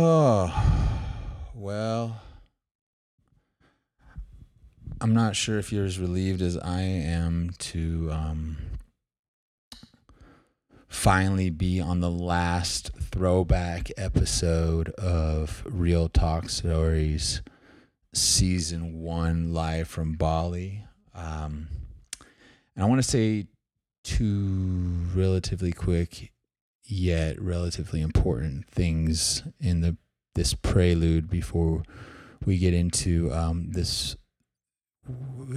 Oh, well, I'm not sure if you're as relieved as I am to um, finally be on the last throwback episode of Real Talk Stories season one live from Bali. Um, and I want to say two relatively quick yet relatively important things in the this prelude before we get into um, this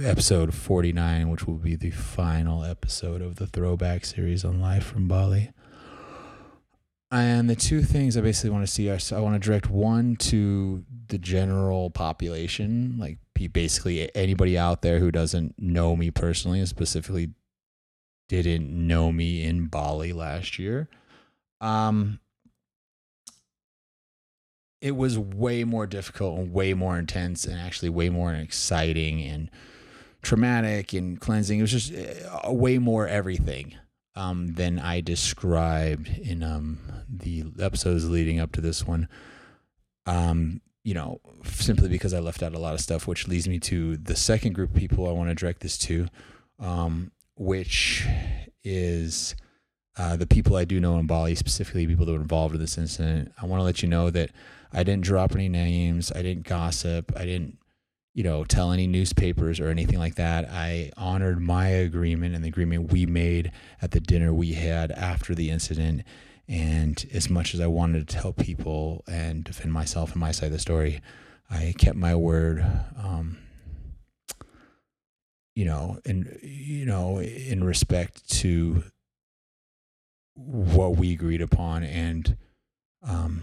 episode 49 which will be the final episode of the throwback series on live from bali. And the two things i basically want to see are i want to direct one to the general population like basically anybody out there who doesn't know me personally and specifically didn't know me in bali last year um, it was way more difficult and way more intense and actually way more exciting and traumatic and cleansing. It was just uh, way more everything um, than I described in um, the episodes leading up to this one. Um, you know, simply because I left out a lot of stuff, which leads me to the second group of people I want to direct this to, um, which is uh, the people I do know in Bali, specifically people that were involved in this incident, I want to let you know that I didn't drop any names. I didn't gossip. I didn't, you know, tell any newspapers or anything like that. I honored my agreement and the agreement we made at the dinner we had after the incident. And as much as I wanted to tell people and defend myself and my side of the story, I kept my word. Um, you know, in you know, in respect to what we agreed upon, and um,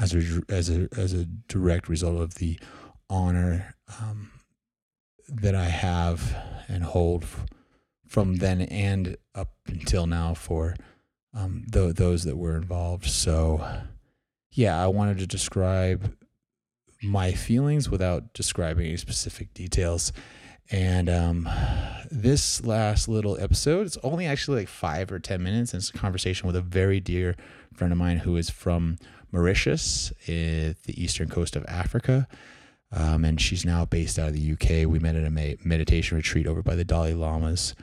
as a as a as a direct result of the honor um, that I have and hold from then and up until now for um, th- those that were involved. So, yeah, I wanted to describe my feelings without describing any specific details. And um, this last little episode, it's only actually like five or 10 minutes. It's a conversation with a very dear friend of mine who is from Mauritius, the eastern coast of Africa. Um, and she's now based out of the UK. We met at a meditation retreat over by the Dalai Lama's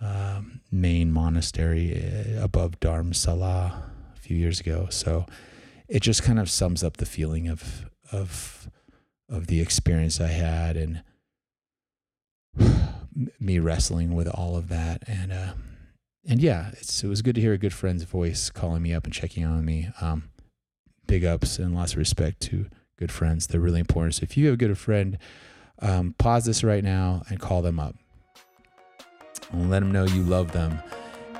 um, main monastery uh, above Dharamsala a few years ago. So it just kind of sums up the feeling of of of the experience I had and me wrestling with all of that. And uh, and yeah it's it was good to hear a good friend's voice calling me up and checking on me. Um, big ups and lots of respect to good friends. They're really important. So if you have a good friend um, pause this right now and call them up. And let them know you love them.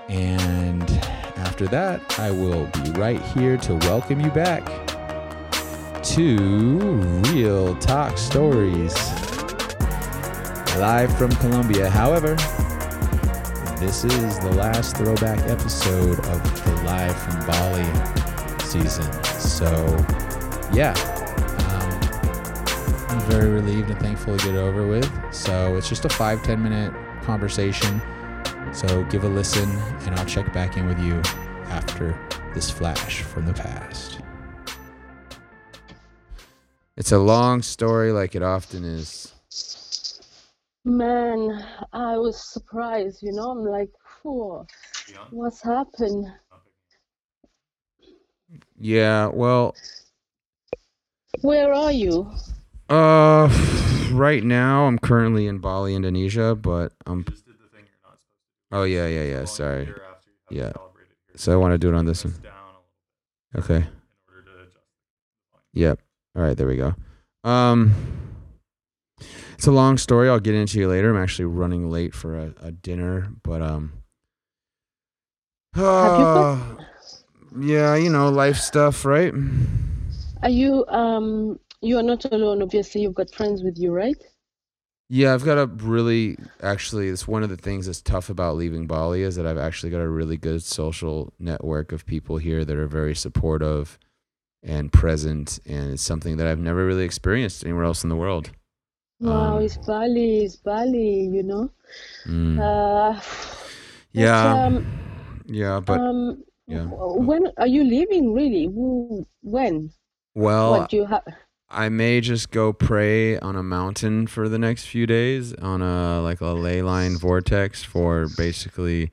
And after that i will be right here to welcome you back to real talk stories live from Colombia. However, this is the last throwback episode of the Live from Bali season. So, yeah, um, I'm very relieved and thankful to get over with. So, it's just a five ten minute conversation. So, give a listen, and I'll check back in with you after this flash from the past. It's a long story, like it often is. Man, I was surprised, you know. I'm like, Whoa, what's happened? Yeah, well, Where are you? uh, right now I'm currently in Bali, Indonesia, but I'm. Oh yeah, yeah, yeah. Sorry. Yeah. So I want to do it on this one. Okay. Yep. All right. There we go. Um. It's a long story. I'll get into you later. I'm actually running late for a, a dinner, but um. Uh, yeah, you know, life stuff, right? Are you um you are not alone, obviously you've got friends with you, right? Yeah, I've got a really actually it's one of the things that's tough about leaving Bali is that I've actually got a really good social network of people here that are very supportive and present and it's something that I've never really experienced anywhere else in the world. Wow, Um, it's Bali, it's Bali, you know. Mm. Uh Yeah. um, Yeah, but um yeah. when are you leaving really? When? Well, what do you have? I may just go pray on a mountain for the next few days on a like a ley line vortex for basically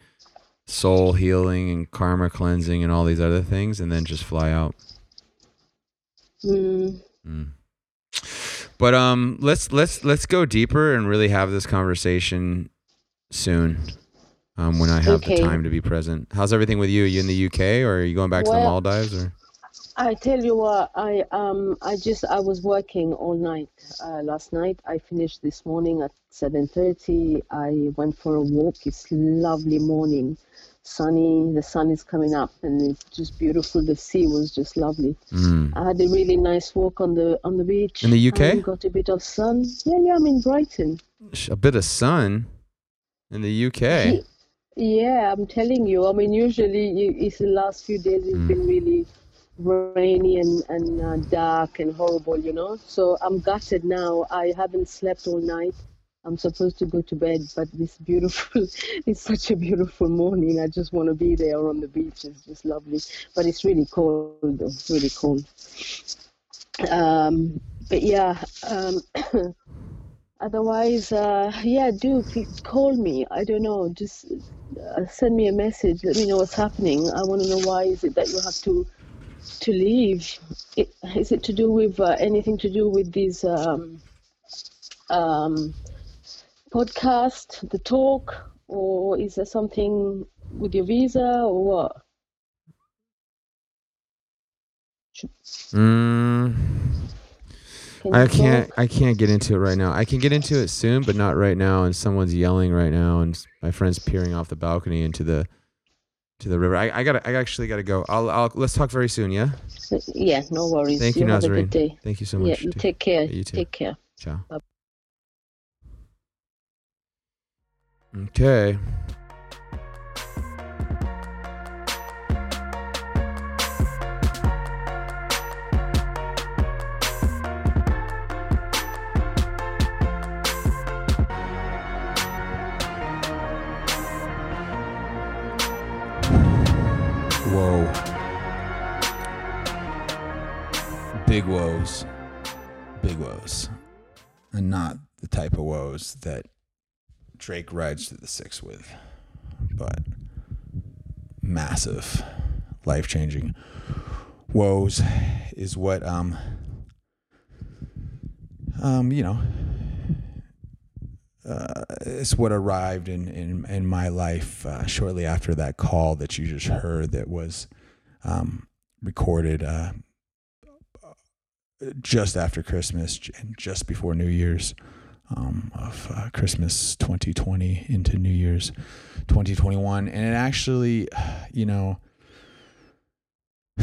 soul healing and karma cleansing and all these other things, and then just fly out. Mm, Mm. But um, let's let's let's go deeper and really have this conversation soon. Um, when I have Okay. the time to be present. How's everything with you? Are you in the UK or are you going back to the Maldives or? I tell you what, I um I just I was working all night uh, last night. I finished this morning at 7:30. I went for a walk. It's lovely morning, sunny. The sun is coming up and it's just beautiful. The sea was just lovely. Mm. I had a really nice walk on the on the beach. In the UK? got a bit of sun. Yeah, yeah. I'm in Brighton. A bit of sun in the UK. Yeah, I'm telling you. I mean, usually it's the last few days it's Mm. been really rainy and and uh, dark and horrible, you know. So I'm gutted now. I haven't slept all night. I'm supposed to go to bed, but this beautiful, it's such a beautiful morning. I just want to be there on the beach. It's just lovely, but it's really cold though. Really cold. Um, but yeah. Um, otherwise, uh, yeah, do please call me. I don't know. Just uh, send me a message. Let me know what's happening. I want to know why is it that you have to to leave? It, is it to do with uh, anything to do with these um, um, podcast, the talk, or is there something with your visa or what? Mm, Can I can't. talk? I can't get into it right now. I can get into it soon, but not right now. And someone's yelling right now, and my friend's peering off the balcony into the to the river. I, I gotta. I actually gotta go. I'll. I'll. Let's talk very soon. Yeah. Yeah, no worries. Thank you, have a Nazarene. good day. Thank you so Yeah, much. you Take- take care. Yeah, you too. Take care. Ciao. Bye. Okay. Whoa. Big woes. Big woes. And not the type of woes that Drake rides to the six with, but massive, life changing woes is what, um, um, you know, uh, it's what arrived in, in, in my life uh, shortly after that call that you just heard that was um, recorded uh, just after Christmas and just before New Year's um, of uh, Christmas 2020 into New Year's 2021. And it actually, you know,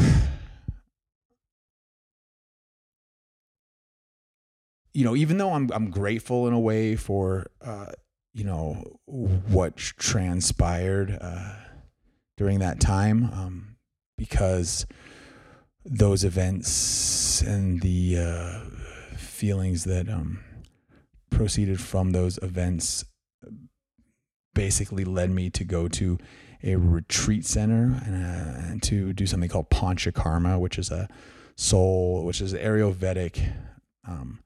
you know, even though I'm I'm grateful in a way for uh, you know what transpired uh, during that time, um, because those events and the uh, feelings that um, proceeded from those events basically led me to go to a retreat center and, uh, to do something called Panchakarma, which is a soul, which is Ayurvedic um,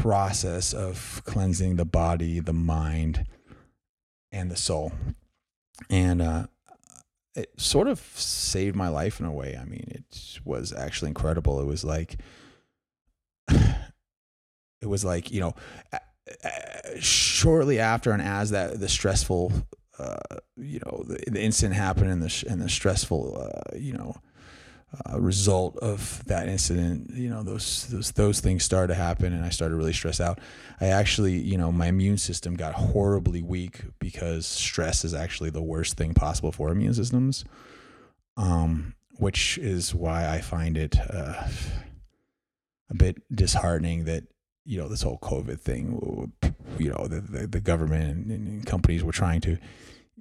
process of cleansing the body, the mind, and the soul. And uh, it sort of saved my life in a way. I mean, it was actually incredible. It was like, it was like, you know, shortly after and as that, the stressful, uh, you know, the, the incident happened and the, and the stressful, uh, you know, uh, result of that incident, you know, those those those things started to happen, and I started to really stress out. I actually, you know, my immune system got horribly weak because stress is actually the worst thing possible for immune systems. Um, which is why I find it uh, a bit disheartening that you know this whole COVID thing, you know, the the, the government and, and companies were trying to,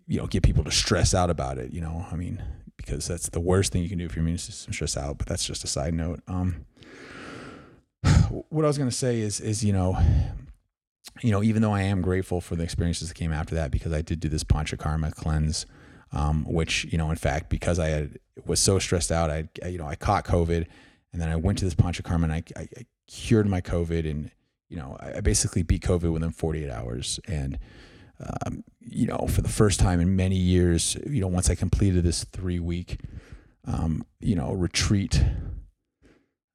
you know, get people to stress out about it. You know, I mean, because that's the worst thing you can do if your immune system stress out. But that's just a side note. Um, what I was gonna say is is you know, you know, even though I am grateful for the experiences that came after that, because I did do this panchakarma cleanse, um, which you know, in fact, because I had was so stressed out, I I- you know I caught COVID, and then I went to this Panchakarma and I, I, I cured my COVID and you know I, I basically beat COVID within 48 hours. And um, you know for the first time in many years you know once I completed this three week um, you know retreat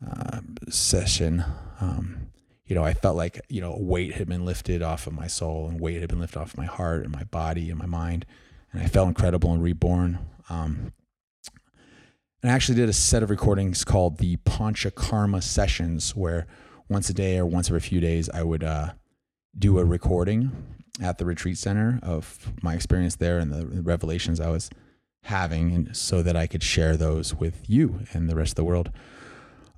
uh, session um, you know I felt like you know weight had been lifted off of my soul and weight had been lifted off of my heart and my body and my mind. And I felt incredible and reborn. Um, and I actually did a set of recordings called the Panchakarma sessions, where once a day or once every few days I would uh, do a recording at the retreat center of my experience there and the revelations I was having, and so that I could share those with you and the rest of the world.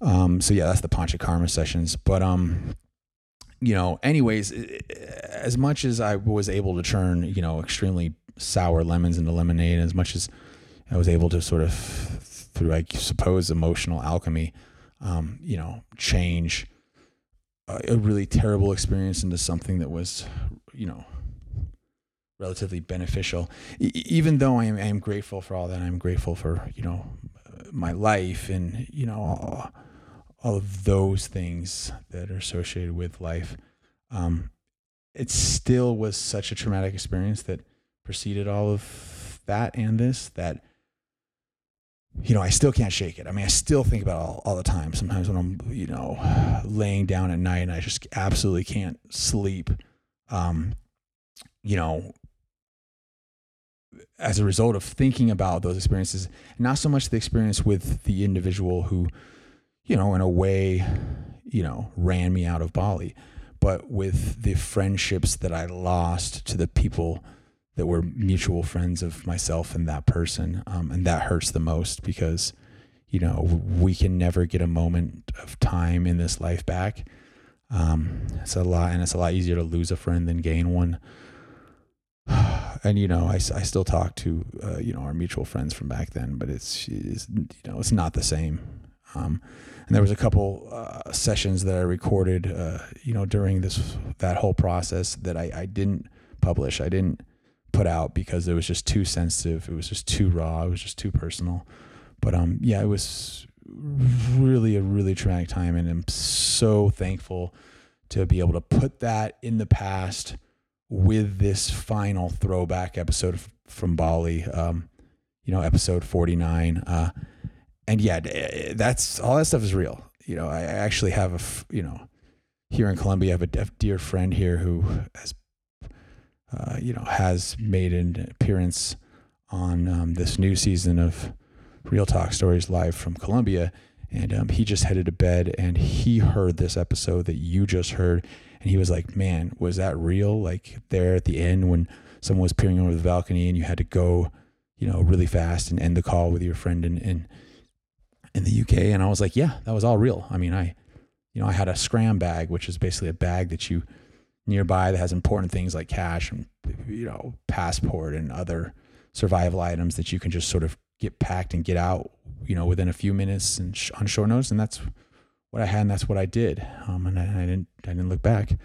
Um, so yeah, that's the Panchakarma sessions. But um, you know, anyways, as much as I was able to turn, you know, extremely sour lemons into lemonade, as much as I was able to sort of through, I suppose, emotional alchemy, um, you know, change a, a really terrible experience into something that was, you know, relatively beneficial. E- even though I am, I am grateful for all that, I'm grateful for you know my life and you know all, all of those things that are associated with life. Um, it still was such a traumatic experience that preceded all of that and this that you know, I still can't shake it. I mean, I still think about it all, all the time. Sometimes when I'm, you know, laying down at night and I just absolutely can't sleep, um, you know, as a result of thinking about those experiences, not so much the experience with the individual who, you know, in a way, you know, ran me out of Bali, but with the friendships that I lost to the people that were mutual friends of myself and that person. Um, and that hurts the most because, you know, we can never get a moment of time in this life back. Um, it's a lot, and it's a lot easier to lose a friend than gain one. And you know, I, I still talk to uh, you know our mutual friends from back then, but it's, it's you know it's not the same. Um, and there was a couple uh, sessions that I recorded, uh, you know, during this that whole process that I, I didn't publish. I didn't put out because it was just too sensitive. It was just too raw. It was just too personal. But um, yeah, it was really a really traumatic time, and I'm so thankful to be able to put that in the past with this final throwback episode from Bali. Um, you know, episode 49. Uh, and yeah, that's all that stuff is real. You know, I actually have a, you know, here in Colombia, I have a, a dear friend here who has uh, you know, has made an appearance on um, this new season of Real Talk Stories live from Colombia. And um, he just headed to bed and he heard this episode that you just heard. And he was like, man, was that real? Like there at the end when someone was peering over the balcony and you had to go, you know, really fast and end the call with your friend in, in, in the UK. And I was like, yeah, that was all real. I mean, I, you know, I had a scram bag, which is basically a bag that you nearby that has important things like cash and you know passport and other survival items that you can just sort of get packed and get out you know within a few minutes and sh- on short notice. And that's what I had and that's what I did. Um, and I, I, didn't I didn't look back.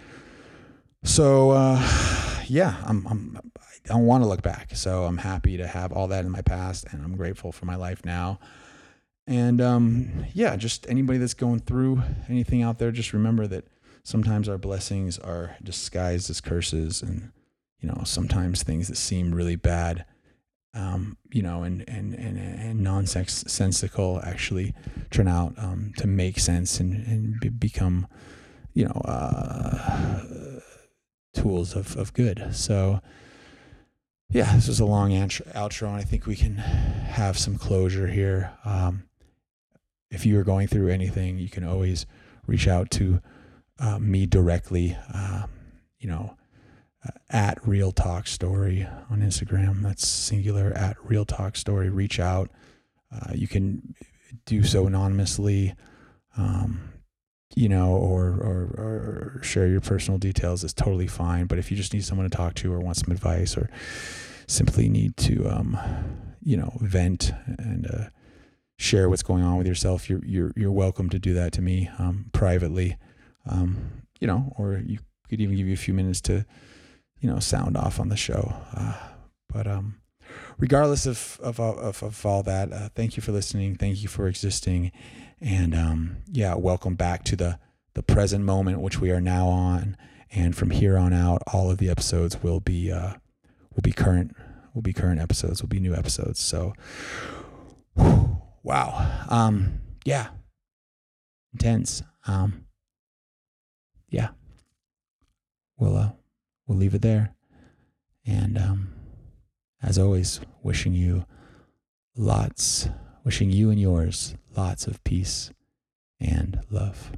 So uh, yeah I'm, I'm I don't want to look back. So I'm happy to have all that in my past and I'm grateful for my life now. And um, yeah just anybody that's going through anything out there just remember that sometimes our blessings are disguised as curses and you know sometimes things that seem really bad um, you know and and and, and nonsensical actually turn out um, to make sense and and become you know uh, tools of, of good. So yeah this was a long outro and i think we can have some closure here. Um, if you are going through anything you can always reach out to uh, me directly, uh, you know, uh, at Real Talk Story on Instagram. That's singular at Real Talk Story. Reach out. Uh, you can do so anonymously, um, you know, or, or, or share your personal details. It's totally fine. But if you just need someone to talk to or want some advice or simply need to, um, you know, vent and uh, share what's going on with yourself, you're, you're, you're welcome to do that to me um, privately um, you know, or you could even give you a few minutes to, you know, sound off on the show. Uh, but um, regardless of of of, of all that, uh, thank you for listening. Thank you for existing, and um, yeah, welcome back to the the present moment which we are now on. And from here on out, all of the episodes will be uh, will be current will be current episodes. Will be new episodes. So, wow, um, yeah, intense. Um, yeah, we'll uh, we'll leave it there. And um, as always, wishing you lots, wishing you and yours lots of peace and love.